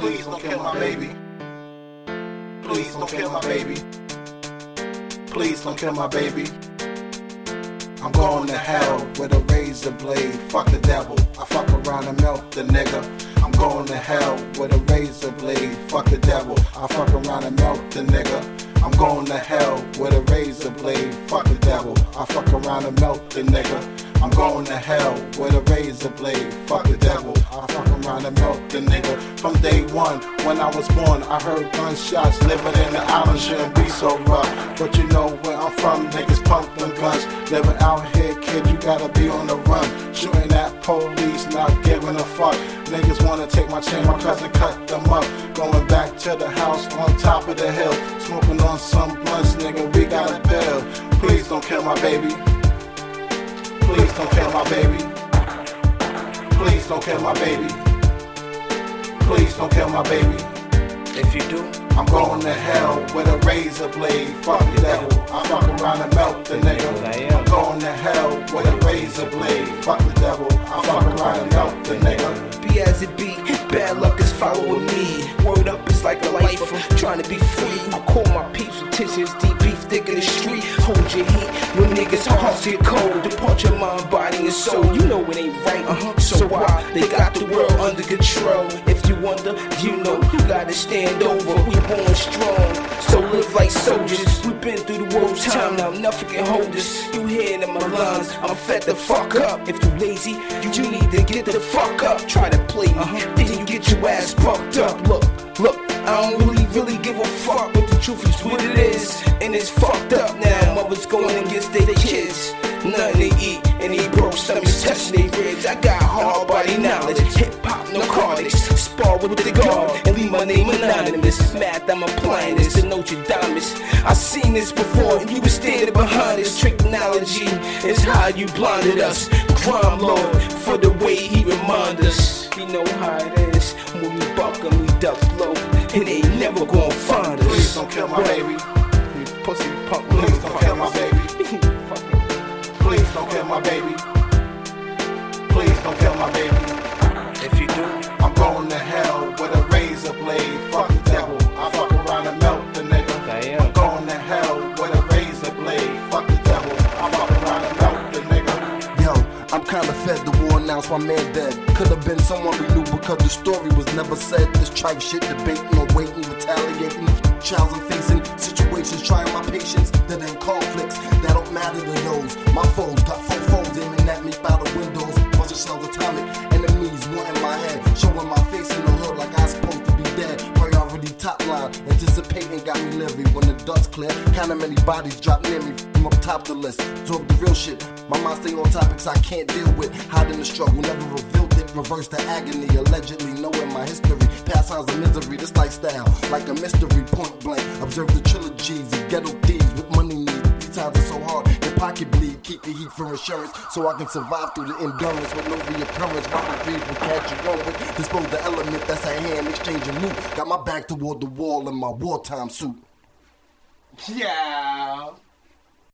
Please don't kill my baby. Please don't kill my baby. Please don't kill my baby. I'm going to hell with a razor blade. Fuck the devil. I fuck around and melt the nigga. I'm going to hell with a razor blade. Fuck the devil. I fuck around and melt the nigga. I'm going to hell with a razor blade. Fuck the devil. I fuck around and melt the nigga. I'm going to hell with a razor blade. Fuck the devil. I fuck around and melt the nigga. From day one, when I was born, I heard gunshots. Living in the island shouldn't be so rough. But you know where I'm from, niggas pump them guns. Living out here, kid, you gotta be on the run. Shooting at police, not giving a fuck. Niggas wanna take my chain, my cousin cut them up. Going back to the house on top of the hill. Smoking on some blunts, nigga, we got a bill. Please don't kill my baby. Please don't kill my baby. Please don't kill my baby. Please don't kill my baby. If you do, I'm going to hell with a razor blade. Fuck the devil. I fuck around and melt the nigga. I'm going to hell with a razor blade. Fuck the devil. I fuck around and melt the nigga. be as it be. Bad luck is following me. Word up is like a lifer, trying to be free. I call my peeps with tissues, deep beef, thick in the street. Hold your heat when niggas' hearts get cold. Depart your mind, body, and soul. You know it ain't right. Uh-huh. So why they got the world under control? If you wonder, you know you gotta stand over. We born strong, so live like soldiers. We've been through the worst time, now nothing can hold us. You hearing in my lungs, I'm fed the fuck up. If you lazy, you need to get the fuck up. Try to play me, then you get your ass fucked up. Look, look, I don't really, really give a fuck, but the truth is what it is, and it's fucked up now. Mothers going against their kids. Nothing to eat, and he broke stomachs testing their ribs. I got hard body knowledge, hip hop, no narcotics. Spar with the guard and leave my name anonymous. Math, I'm applying this to Notre Dame. I seen this before, and you was standing behind this. Technology is how you blinded us. Crime lord for the way he remind us. You know how it is when we buck and we duck low, and they never gonna find us. Please don't kill my baby. You pussy punk, kill my baby. If you do, I'm going to hell with a razor blade. Fuck the devil. I fuck around and melt the nigga. I am. I'm going to hell with a razor blade. Fuck the devil. I fuck around and melt the nigga. Yo, I'm kinda fed the war announced my man dead. Could've been someone we knew because the story was never said. This tripe shit, debating or waiting, retaliating. Trials I'm facing, situations trying my patience. That ain't conflicts, that don't matter to those. My foes got top line, anticipating got me leery. When the dust clear, kinda many bodies drop near me from up top the list. Talk the real shit. My mind stay on topics I can't deal with. Hiding the struggle, never revealed it. Reverse the agony, allegedly knowing my history. Past signs of misery, this lifestyle, like a mystery, point blank. Observe the trilogies of ghetto thieves with money needs. These times are so hard, your pocket bleed. Keep the heat for insurance, so I can survive through the endurance with no reoccurrence. My reprieve will catch you on with. Dispose the element that's at hand, exchanging loot. Got my back toward the wall in my wartime suit. yeah.